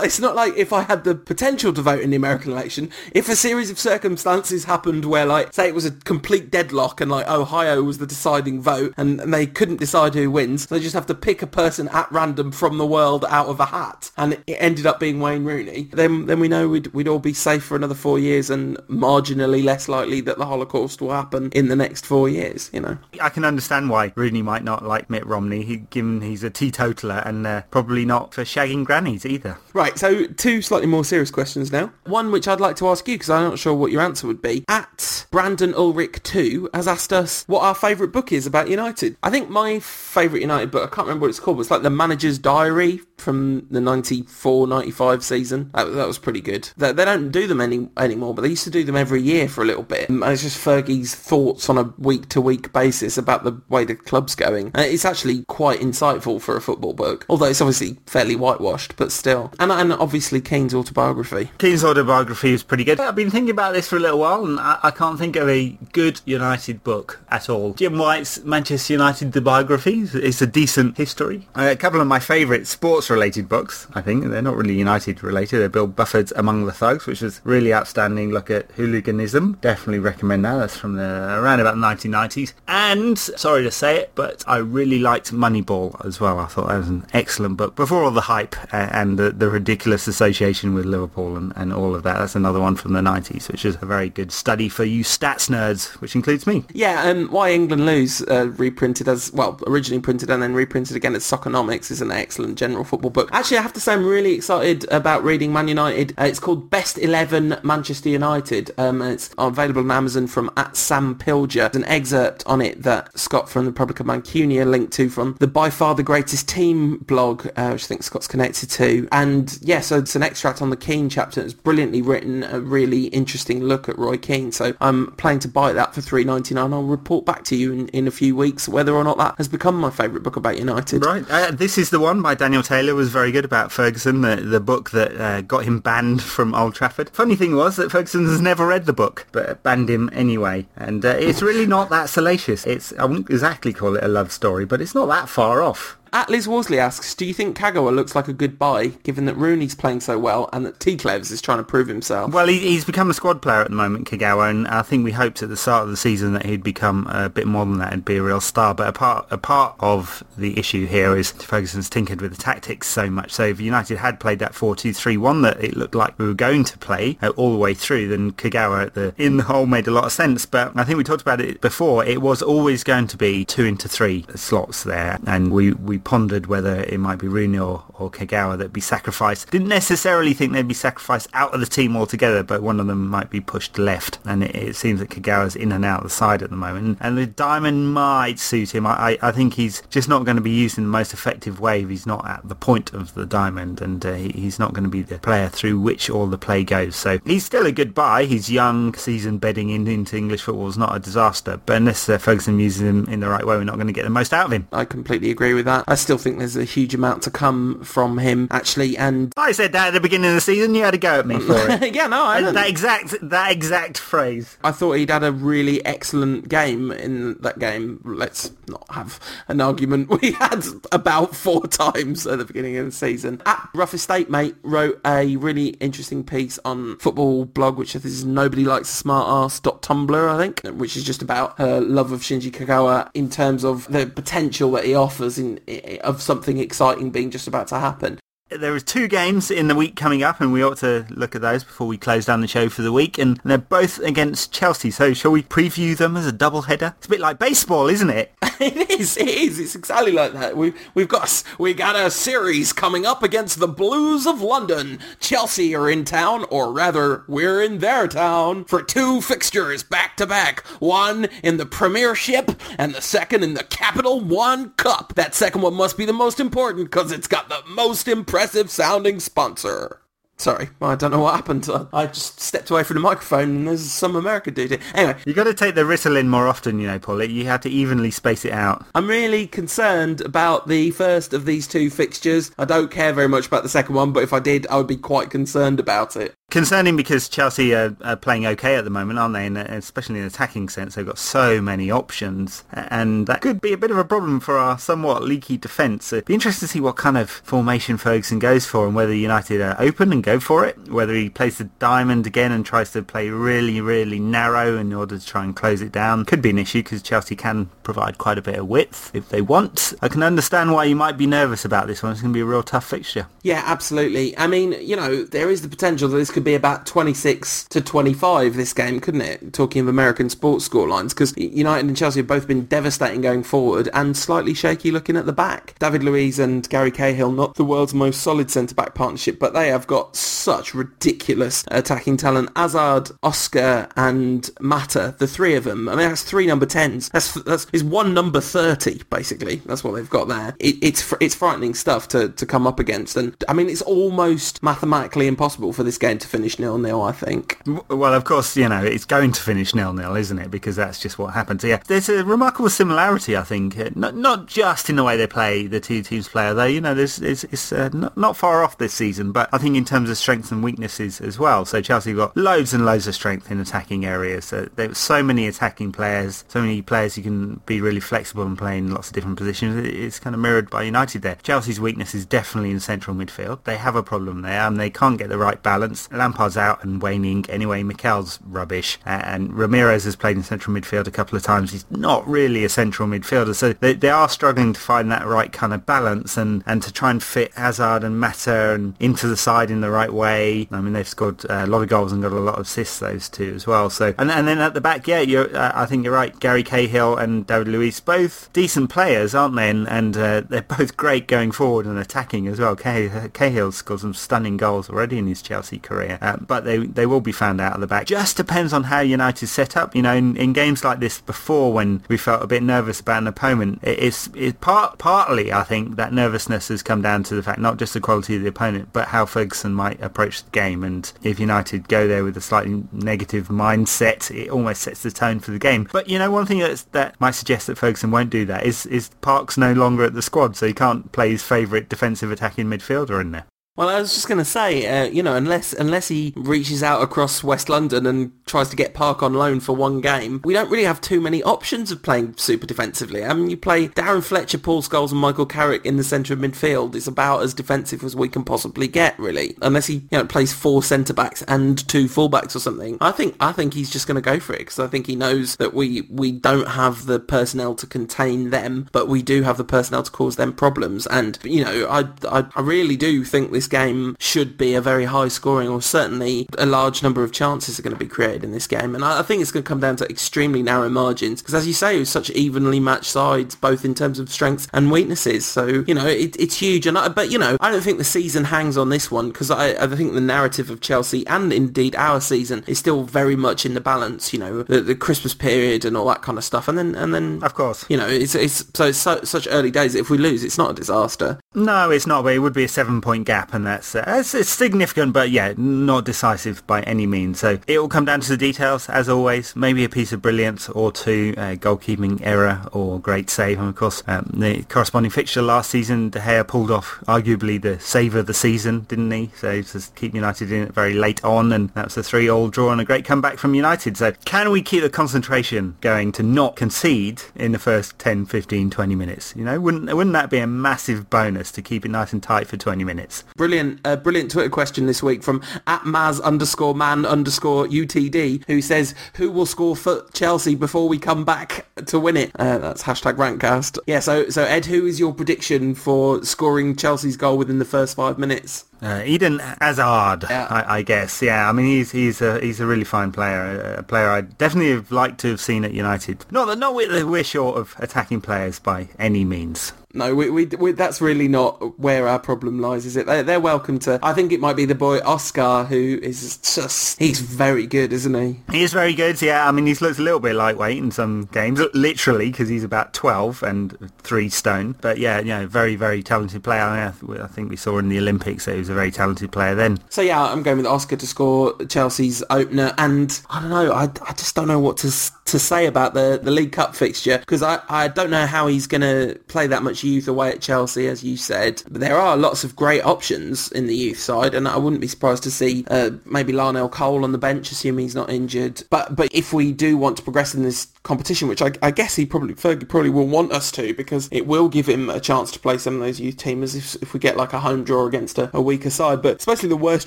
it's not like if I had the potential to vote in the American election. If a series of circumstances happened where, like, say it was a complete deadlock and, like, Ohio was the deciding vote and, and they couldn't decide who wins, they just have to pick a person at random from the world out of a hat. And it ended up being Wayne Rooney. Then, then we know we'd, we'd all be safe for another four years and marginally less likely that the Holocaust will happen in the next four years, you know. I can understand why Rooney might not like Mitt Romney, he, given he's a teetotaler and uh, probably not for shagging grannies either. Right, so two slightly more serious questions now. One which I'd like to ask you because I'm not sure what your answer would be. At Brandon Ulrich 2 has asked us what our favourite book is about United. I think my favourite United book, I can't remember what it's called, but it's like The Manager's Diary from the 94-95 season. That, that, was pretty good. They, they, don't do them any anymore, but they used to do them every year for a little bit. And it's just Fergie's thoughts on a week-to-week basis about the way the club's going. And it's actually quite insightful for a football book, although it's obviously fairly whitewashed, but still. And, and obviously Keane's autobiography. Keane's autobiography is pretty good. I've been thinking about this for a little while, and I, I can't think of a good United book at all. Jim White's Manchester United biography is a decent history. Uh, a couple of my favourite sports sports-related books, I think. They're not really United-related. They're Bill Buford's Among the Thugs, which is really outstanding look at hooliganism. Definitely recommend that. That's from the around about the 1990s. And, sorry to say it, but I really liked Moneyball as well. I thought that was an excellent book. Before all the hype and the, the ridiculous association with Liverpool and, and all of that, that's another one from the 90s, which is a very good study for you stats nerds, which includes me. Yeah, and Why England Lose, uh, reprinted as, well, originally printed and then reprinted again as Soccernomics is an excellent general football book. Actually, I have to say I'm really excited about reading Man United. Uh, it's called Best 11 Manchester United. Um, it's available on Amazon from at Sam Pilger. There's an excerpt on it that Scott from the Republic of Mancunia linked to from the By Far the Greatest Team blog, uh, which I think Scott's connected to. And yeah, so it's an extract on the Keane chapter. It's brilliantly written, a really interesting look at Roy Keane. So I'm planning to buy that for three ninety nine. I'll report back to you in, in a few weeks whether or not that has become my favourite book about United. Right. Uh, this is the one by Daniel Taylor was very good about Ferguson, the, the book that uh, got him banned from Old Trafford. Funny thing was that Ferguson has never read the book, but banned him anyway. And uh, it's really not that salacious. It's I wouldn't exactly call it a love story, but it's not that far off. At Liz Worsley asks, do you think Kagawa looks like a good buy, given that Rooney's playing so well and that T-Clevs is trying to prove himself? Well, he, he's become a squad player at the moment, Kagawa, and I think we hoped at the start of the season that he'd become a bit more than that and be a real star. But a part, a part of the issue here is Ferguson's tinkered with the tactics so much. So if United had played that 4-2-3-1 that it looked like we were going to play uh, all the way through, then Kagawa the, in the hole made a lot of sense. But I think we talked about it before. It was always going to be two into three slots there, and we, we pondered whether it might be Rooney or, or Kagawa that'd be sacrificed. Didn't necessarily think they'd be sacrificed out of the team altogether, but one of them might be pushed left. And it, it seems that Kagawa's in and out the side at the moment. And the diamond might suit him. I, I, I think he's just not going to be used in the most effective way if he's not at the point of the diamond. And uh, he, he's not going to be the player through which all the play goes. So he's still a good buy. He's young, season bedding in, into English football is not a disaster. But unless uh, Ferguson uses him in the right way, we're not going to get the most out of him. I completely agree with that. Still think there's a huge amount to come from him, actually. And I said that at the beginning of the season. You had to go at me for it. yeah, no, I that exact that exact phrase. I thought he'd had a really excellent game in that game. Let's not have an argument we had about four times at the beginning of the season. At Rough Estate Mate wrote a really interesting piece on football blog, which is Nobody Likes a Smart Ass Tumblr, I think, which is just about her love of Shinji Kagawa in terms of the potential that he offers in of something exciting being just about to happen. There are two games in the week coming up, and we ought to look at those before we close down the show for the week. And they're both against Chelsea. So shall we preview them as a double header? It's a bit like baseball, isn't it? it is. It is. It's exactly like that. We we've got we got a series coming up against the Blues of London. Chelsea are in town, or rather, we're in their town for two fixtures back to back. One in the Premiership, and the second in the Capital One Cup. That second one must be the most important because it's got the most impressive sounding sponsor. Sorry, I don't know what happened. I just stepped away from the microphone and there's some American dude here. Anyway, you got to take the Ritalin more often, you know, Paul. You have to evenly space it out. I'm really concerned about the first of these two fixtures. I don't care very much about the second one, but if I did, I would be quite concerned about it. Concerning because Chelsea are, are, playing okay at the moment, aren't they? And especially in attacking sense, they've got so many options, and that could be a bit of a problem for our somewhat leaky defence. It'd be interesting to see what kind of formation Ferguson goes for, and whether United are open and go for it, whether he plays the diamond again and tries to play really, really narrow in order to try and close it down. Could be an issue because Chelsea can provide quite a bit of width if they want. I can understand why you might be nervous about this one. It's going to be a real tough fixture. Yeah, absolutely. I mean, you know, there is the potential that this could be about 26 to 25 this game, couldn't it? Talking of American sports scorelines, because United and Chelsea have both been devastating going forward and slightly shaky looking at the back. David Luiz and Gary Cahill, not the world's most solid centre-back partnership, but they have got such ridiculous attacking talent. Hazard, Oscar and Mata, the three of them. I mean, that's three number 10s. That's, that's is one number 30, basically. That's what they've got there. It, it's it's frightening stuff to, to come up against. And, I mean, it's almost mathematically impossible for this game to finish nil-nil, I think. Well, of course, you know, it's going to finish nil-nil, isn't it? Because that's just what happens. So, yeah, there's a remarkable similarity, I think, uh, not, not just in the way they play, the two teams play, though, you know, there's, it's, it's uh, not, not far off this season, but I think in terms of strengths and weaknesses as well. So Chelsea got loads and loads of strength in attacking areas. So there were so many attacking players, so many players you can be really flexible and play in lots of different positions. It's kind of mirrored by United there. Chelsea's weakness is definitely in central midfield. They have a problem there and they can't get the right balance. Lampard's out and waning. Anyway, Mikel's rubbish. And Ramires has played in central midfield a couple of times. He's not really a central midfielder. So they, they are struggling to find that right kind of balance and, and to try and fit Hazard and Mata and into the side in the right way. I mean, they've scored a lot of goals and got a lot of assists, those two as well. So and, and then at the back, yeah, uh, I think you're right. Gary Cahill and David Luiz, both decent players, aren't they? And, and uh, they're both great going forward and attacking as well. Cahill's scored some stunning goals already in his Chelsea career, uh, but they they will be found out at the back. Just depends on how United set up. You know, in, in games like this before, when we felt a bit nervous about an opponent, it, it's it's part partly I think that nervousness has come down to the fact not just the quality of the opponent, but how Ferguson might approach the game. And if United go there with a slightly negative mindset, it almost sets the tone for the game. But you know, one thing that's, that might suggest that Ferguson won't do that is is Park's no longer at the squad, so he can't play his favourite defensive attacking midfielder in there. Well, I was just going to say, uh, you know, unless unless he reaches out across West London and tries to get Park on loan for one game, we don't really have too many options of playing super defensively. I mean, you play Darren Fletcher, Paul Scholes and Michael Carrick in the centre of midfield. It's about as defensive as we can possibly get, really. Unless he, you know, plays four centre-backs and two full-backs or something. I think I think he's just going to go for it because I think he knows that we, we don't have the personnel to contain them, but we do have the personnel to cause them problems. And, you know, I, I, I really do think this this game should be a very high scoring or certainly a large number of chances are going to be created in this game. And I, think it's going to come down to extremely narrow margins because as you say, it was such evenly matched sides, both in terms of strengths and weaknesses. So, you know, it, it's huge. And I, But, you know, I don't think the season hangs on this one because I, I think the narrative of Chelsea and indeed our season is still very much in the balance, you know, the, the Christmas period and all that kind of stuff. And then, and then, of course, you know, it's, it's so it's so, such early days. If we lose, it's not a disaster. No, it's not, but it would be a seven point gap and that's uh, it's, it's, significant, but yeah, not decisive by any means. So it will come down to the details, as always. Maybe a piece of brilliance or two, a goalkeeping error or great save. And of course, um, the corresponding fixture last season, De Gea pulled off arguably the save of the season, didn't he? So to keep United in it very late on, and that was a three-all draw and a great comeback from United. So can we keep the concentration going to not concede in the first 10, 15, 20 minutes? You know, wouldn't wouldn't that be a massive bonus to keep it nice and tight for 20 minutes? Brilliant a brilliant Twitter question this week from at Maz underscore man underscore UTD who says, who will score for Chelsea before we come back to win it? Uh, that's hashtag Rantcast. Yeah, so, so Ed, who is your prediction for scoring Chelsea's goal within the first five minutes? Uh, Eden Hazard, yeah. I, I, guess. Yeah, I mean he's he's a he's a really fine player, a player I definitely have liked to have seen at United. Not that not we're short of attacking players by any means. No, we, we, we, that's really not where our problem lies, is it? They're, they're, welcome to. I think it might be the boy Oscar who is just. He's very good, isn't he? He is very good. Yeah, I mean, he's looked a little bit lightweight in some games, literally, because he's about twelve and three stone. But yeah, yeah, very very talented player. I, mean, I think we saw in the Olympics that he was a very talented player then. So yeah, I'm going with Oscar to score Chelsea's opener, and I don't know. I, I just don't know what to to say about the the League Cup fixture because I I don't know how he's going to play that much youth away at Chelsea, as you said. But there are lots of great options in the youth side, and I wouldn't be surprised to see uh, maybe Larnell Cole on the bench, assuming he's not injured. But but if we do want to progress in this competition, which I, I guess he probably Fergie probably will want us to, because it will give him a chance to play some of those youth teamers if, if we get like a home draw against a, a weaker side. But it's basically the worst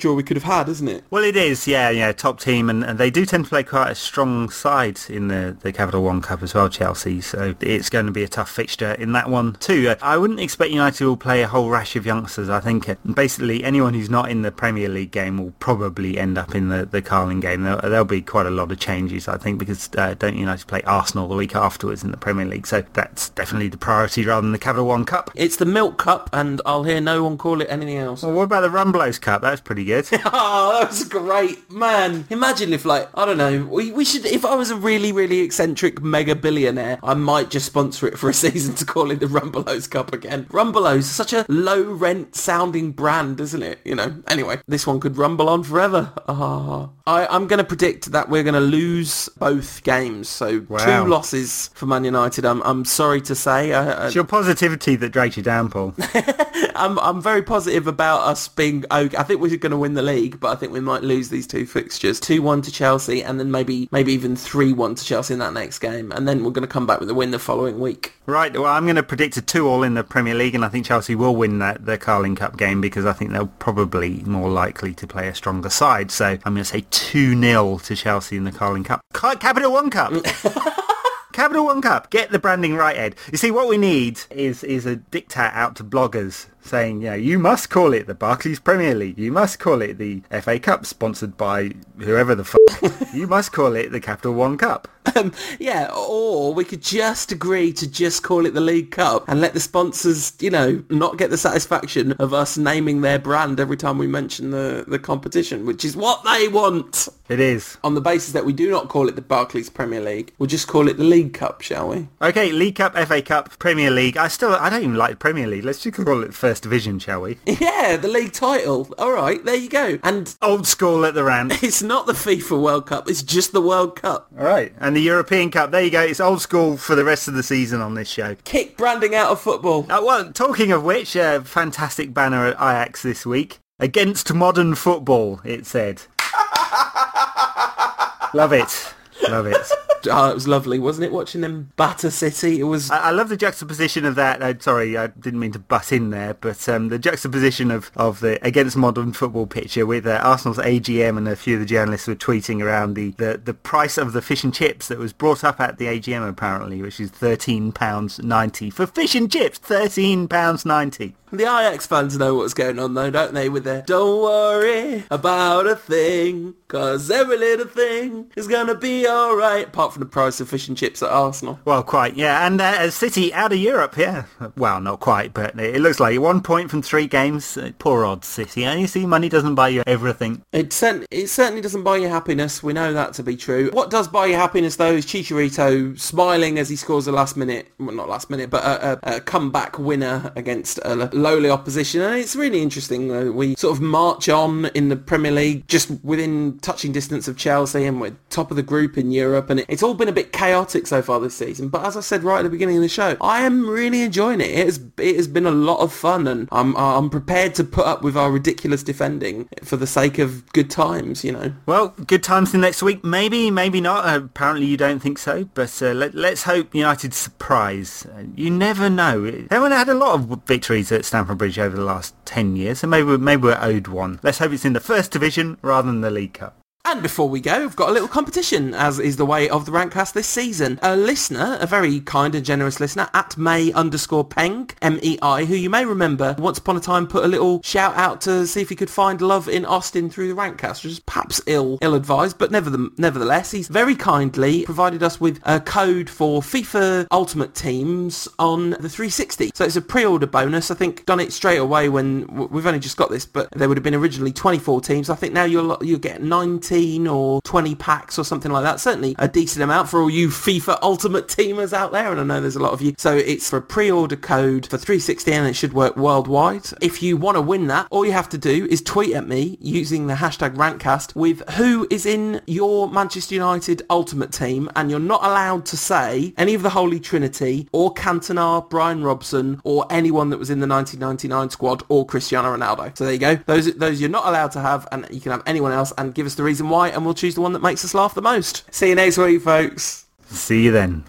draw we could have had, isn't it? Well, it is, yeah, yeah, top team, and, and they do tend to play quite a strong side in the, the Capital One Cup as well, Chelsea. So it's going to be a tough fixture in that one too. I wouldn't expect United will play a whole rash of youngsters. I think basically anyone who's not in the Premier League game will probably end up in the, the Carling game. There'll, there'll be quite a lot of changes, I think, because uh, don't United play Arsenal the week afterwards in the Premier League. So that's definitely the priority rather than the Capital One Cup. It's the Milk Cup, and I'll hear no one call it anything else. Well, what about the Rumbelows Cup? That's pretty good. oh, that was great, man. Imagine if, like, I don't know, we, we should. If I was a really, really eccentric mega billionaire, I might just sponsor it for a season to call it the Rumbelows Rumbelows Cup again. Rumbelows is such a low rent sounding brand, isn't it? You know. Anyway, this one could rumble on forever. Ah. I, I'm going to predict that we're going to lose both games. So Wow. two losses for Man United. I'm, I'm sorry to say. I, I, It's your positivity that drags you down, Paul. I'm I'm very positive about us being okay. I think we're going to win the league, but I think we might lose these two fixtures: two one to Chelsea, and then maybe maybe even three one to Chelsea in that next game, and then we're going to come back with a win the following week. Right, well, I'm going to predict a two-all in the Premier League, and I think Chelsea will win that the Carling Cup game because I think they're probably more likely to play a stronger side. So I'm going to say two 0 to Chelsea in the Carling Cup. Capital One Cup. Capital One Cup. Get the branding right, Ed. You see, what we need is is a diktat out to bloggers saying, you know, you must call it the Barclays Premier League. You must call it the FA Cup, sponsored by whoever the f- You must call it the Capital One Cup. Um, yeah, or we could just agree to just call it the League Cup and let the sponsors, you know, not get the satisfaction of us naming their brand every time we mention the, the competition, which is what they want. It is. On the basis that we do not call it the Barclays Premier League, we'll just call it the League Cup, shall we? Okay, League Cup, FA Cup, Premier League. I still, I don't even like Premier League. Let's just call it First Division, shall we? Yeah, the league title. All right, there you go. And Old school at the rant. it's not the FIFA World Cup, it's just the World Cup. All right, and the European Cup. There you go. It's old school for the rest of the season on this show. Kick branding out of football. Uh, well, talking of which, uh, fantastic banner at Ajax this week against modern football. It said. Love it. Love it. Oh, it was lovely, wasn't it, watching them batter City? It was... I, I love the juxtaposition of that. Uh, sorry, I didn't mean to butt in there, but um, the juxtaposition of, of the against modern football picture with uh, Arsenal's AGM and a few of the journalists were tweeting around the, the, the price of the fish and chips that was brought up at the AGM apparently, which is £13.90 for fish and chips. £13.90. The Ajax fans know what's going on though, don't they? With their don't worry about a thing, cause every little thing is gonna be alright. Apart from the price of fish and chips at Arsenal. Well, quite, yeah. And uh, City out of Europe, yeah. Well, not quite, but it looks like one point from three games. Uh, poor odds, City. And you see, money doesn't buy you everything. It, cert- it certainly doesn't buy you happiness. We know that to be true. What does buy you happiness though is Chicharito smiling as he scores a last minute, well not last minute, but a, a, a comeback winner against a lowly opposition. And it's really interesting. Uh, we sort of march on in the Premier League just within touching distance of Chelsea and we're top of the group in Europe. And it, it's all been a bit chaotic so far this season. But as I said right at the beginning of the show, I am really enjoying it. It has, it has been a lot of fun and I'm, I'm prepared to put up with our ridiculous defending for the sake of good times, you know. Well, good times the next week. Maybe, maybe not. Uh, apparently you don't think so. But uh, let, let's hope United surprise. Uh, you never know. Haven't had a lot of victories at Stamford Bridge over the last 10 years. So maybe, maybe we're owed one. Let's hope it's in the first division rather than the League Cup. And before we go, we've got a little competition, as is the way of the Rantcast this season. A listener, a very kind and generous listener, at Mei underscore Peng, M-E-I, who you may remember once upon a time put a little shout out to see if he could find love in Austin through the Rantcast, which is perhaps ill, ill-advised, but neverthe- nevertheless, he's very kindly provided us with a code for FIFA Ultimate Teams on the 360. So it's a pre-order bonus. I think done it straight away when we've only just got this, but there would have been originally 24 teams. I think now you'll you'll get 19 or 20 packs or something like that. Certainly a decent amount for all you FIFA Ultimate Teamers out there, and I know there's a lot of you. So it's for a pre-order code for 360 and it should work worldwide. If you want to win that, all you have to do is tweet at me using the hashtag Rantcast with who is in your Manchester United Ultimate Team, and you're not allowed to say any of the Holy Trinity or Cantona, Brian Robson, or anyone that was in the 1999 squad or Cristiano Ronaldo. So there you go. Those those you're not allowed to have, and you can have anyone else, and give us the reason why, and we'll choose the one that makes us laugh the most. See you next week, folks. See you then.